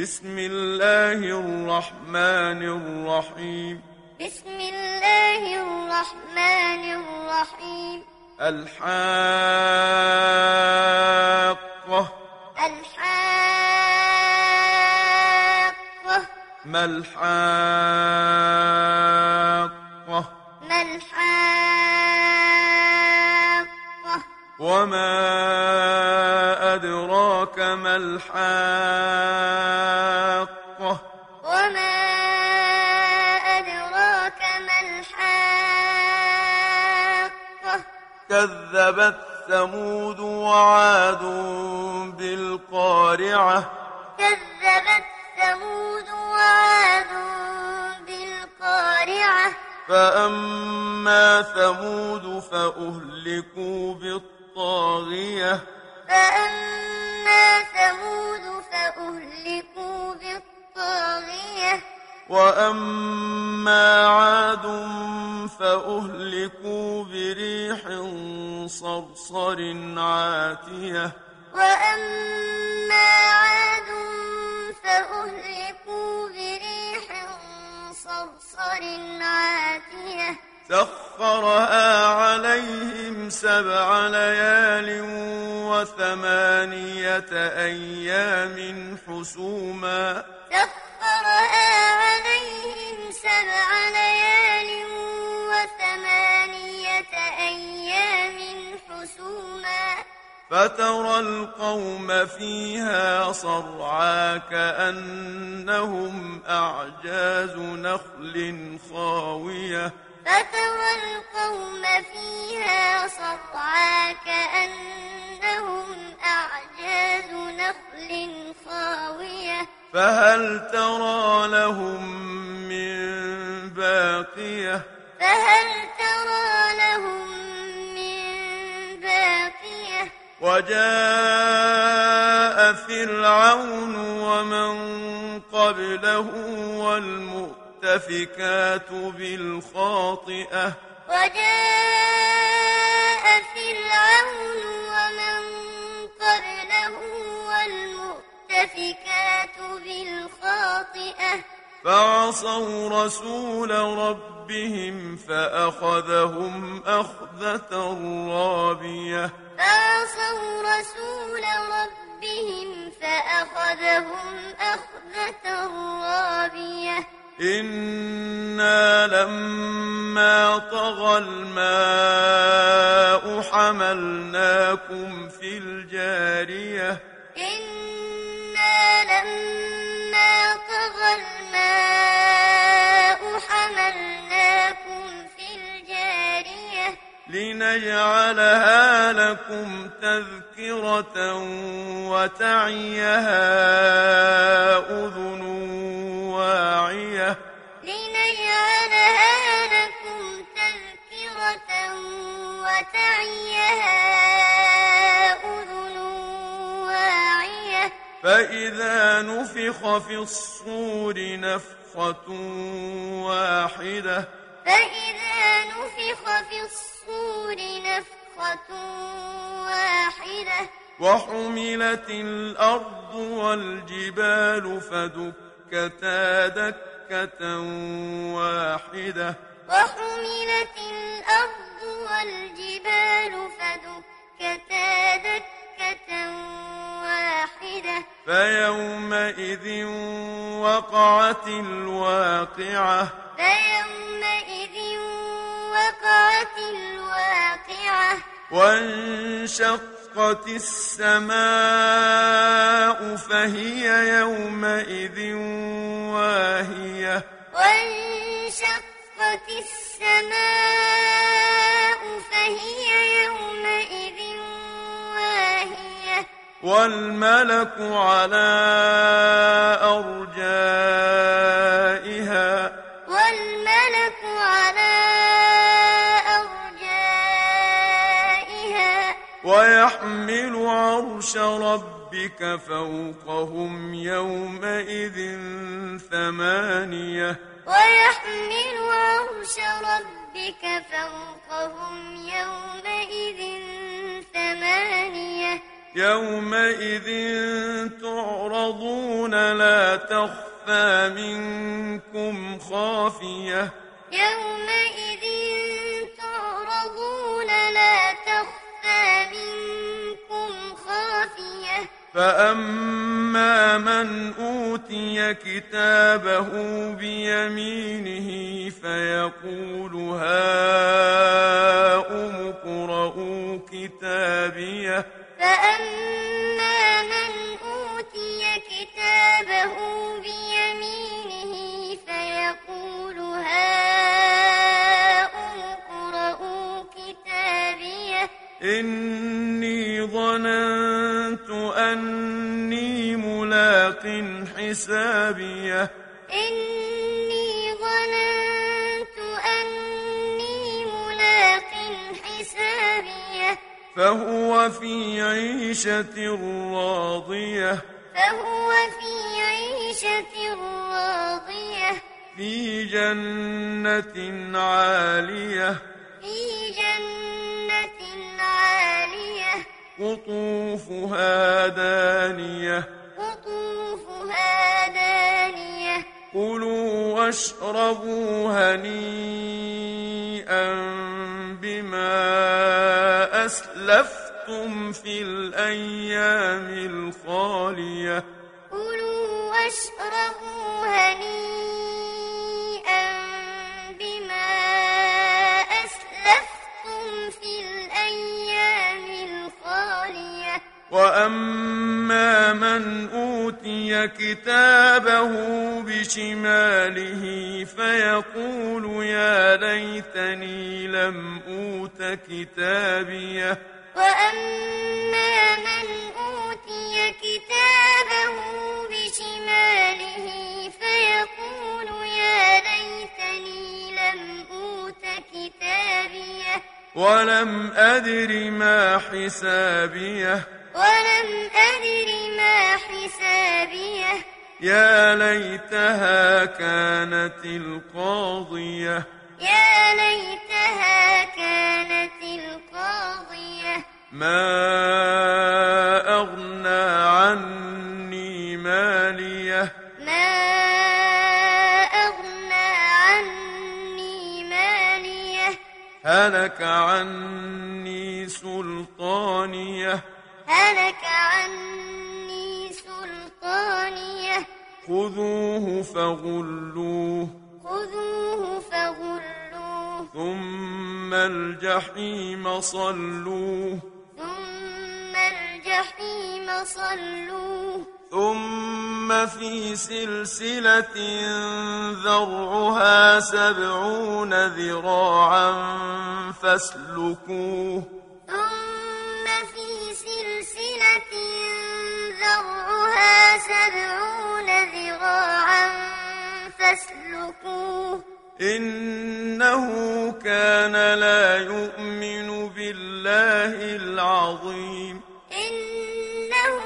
بسم الله الرحمن الرحيم. بسم الله الرحمن الرحيم. الحاقة. الحاقة. ما الحاقة؟ ما الحاقة. وما أدراك ما الحاقة؟ كذبت ثمود وعاد بالقارعة كذبت ثمود وعاد بالقارعة فأما ثمود فأهلكوا بالطاغية فأما ثمود فأهلكوا بالطاغية وأما عاد فأهلكوا بريح صرصر عاتية. وأما عاد فأهلكوا بريح صرصر عاتية. سخرها عليهم سبع ليال وثمانية أيام حسوما. فترى القوم فيها صرعى كأنهم أعجاز نخل خاوية. فترى القوم فيها صرعى كأنهم أعجاز نخل خاوية. فهل وجاء فرعون ومن قبله والمؤتفكات بالخاطئة. وجاء فرعون ومن قبله والمؤتفكات بالخاطئة. فعصوا رسول ربهم فأخذهم أخذة رابية. فعصوا رسول ربهم فأخذهم أخذة رابية. إنا لما طغى الماء حملناكم في الجارية. إنا لما طغى الماء حملناكم في الجارية. لنجعلها لكم تذكرة وتعيها أذن واعية. لنجعلها لكم تذكرة وتعيها أذن واعية. فإذا نفخ في الصور نفخة واحدة. فإذا نفخ في الصور نفخة واحدة. وحملت الأرض والجبال فدكتا دكة واحدة. وحملت الأرض والجبال فدكتا دكة واحدة. فيومئذ وقعت الواقعة. فيومئذ وقعت الواقعة. وانشقت السماء فهي يومئذ واهية. وانشقت السماء فهي يومئذ واهية. والملك على أرجائها. والملك ويحمل عرش ربك فوقهم يومئذ ثمانية. ويحمل عرش ربك فوقهم يومئذ ثمانية. يومئذ تعرضون لا تخفى منكم خافية. يومئذ فأما من أوتي كتابه بيمينه فيقول هاؤم اقرءوا كتابيه فأما ظننت أني ملاق حسابيه إني ظننت أني ملاق حسابيه فهو في عيشة راضية فهو في عيشة راضية في جنة عالية قطوفها دانية. قطوفها دانية. كلوا واشربوا هنيئا بما أسلفتم في الأيام الخالية. كلوا واشربوا هنيئا وأما من أوتي كتابه بشماله فيقول يا ليتني لم أوت كتابيه وأما من أوتي كتابه بشماله فيقول يا ليتني لم أوت كتابيه ولم أدر ما حسابيه ولم أدر ما حسابيه. يا ليتها كانت القاضية. يا ليتها كانت القاضية. ما أغنى عني مالية. ما أغنى عني مالية. هلك عني سلطانية. هلك عني سلطانية. خذوه فغلوه. خذوه فغلوه. ثم الجحيم صلوه. ثم الجحيم صلوه. ثم في سلسلة ذرعها سبعون ذراعا فاسلكوه. سبعون ذراعا فاسلكوه. إنه كان لا يؤمن بالله العظيم. إنه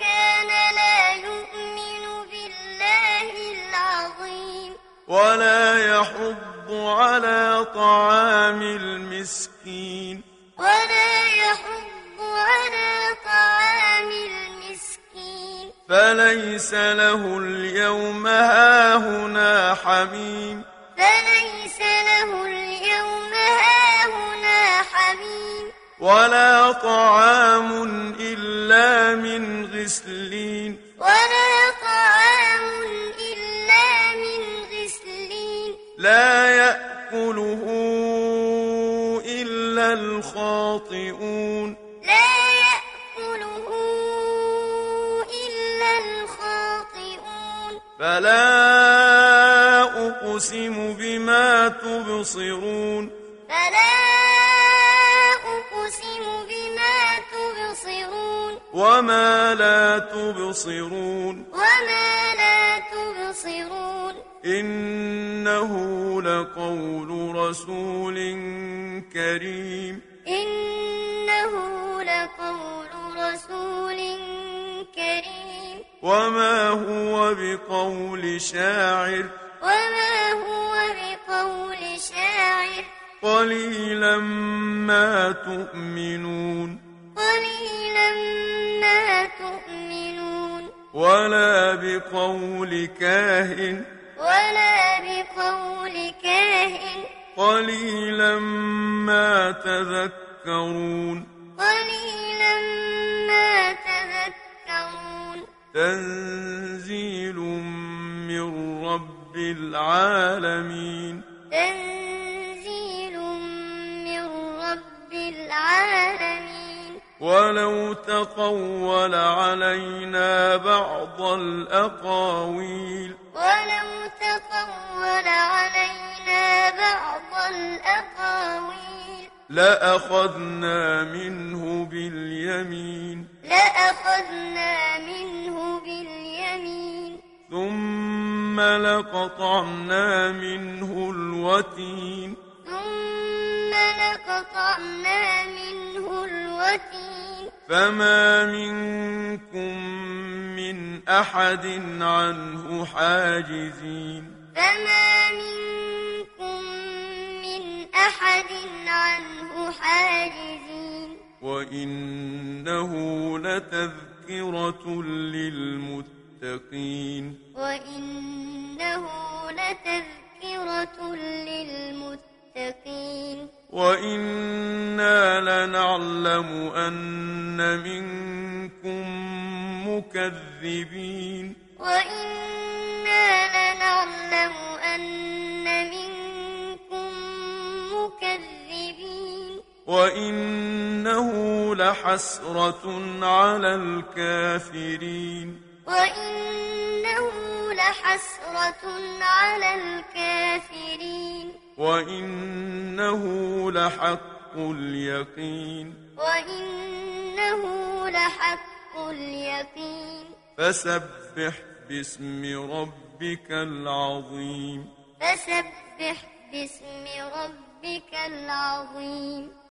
كان لا يؤمن بالله العظيم. ولا يحض على طعام المسكين. فليس له اليوم هاهنا حميم. فليس له اليوم هاهنا حميم. ولا طعام إلا من غسلين. ولا طعام إلا من غسلين. لا يأكله إلا الخاطئون. فلا أقسم بما تبصرون فلا أقسم بما تبصرون وما لا تبصرون وما لا تبصرون إنه لقول رسول كريم إنه لقول رسول كريم وما هو بقول شاعر وما هو بقول شاعر قليلا ما تؤمنون قليلا تؤمنون ولا بقول كاهن ولا بقول كاهن قليلا ما تذكرون قليلا تنزيل من رب العالمين. تنزيل من رب العالمين. ولو تقول علينا بعض الأقاويل. ولو تقول علينا بعض الأقاويل. لأخذنا منه باليمين. لأخذنا منه باليمين. ثم لقطعنا منه الوتين. ثم لقطعنا منه الوتين. فما منكم من أحد عنه حاجزين. فما منكم من أحد عنه حاجزين. وإنه لتذكرة للمتقين وإنه لتذكرة للمتقين وإنا لنعلم أن منكم مكذبين وإنا وإنه لحسرة على الكافرين وإنه لحسرة على الكافرين وإنه لحق اليقين وإنه لحق اليقين فسبح باسم ربك العظيم فسبح باسم ربك العظيم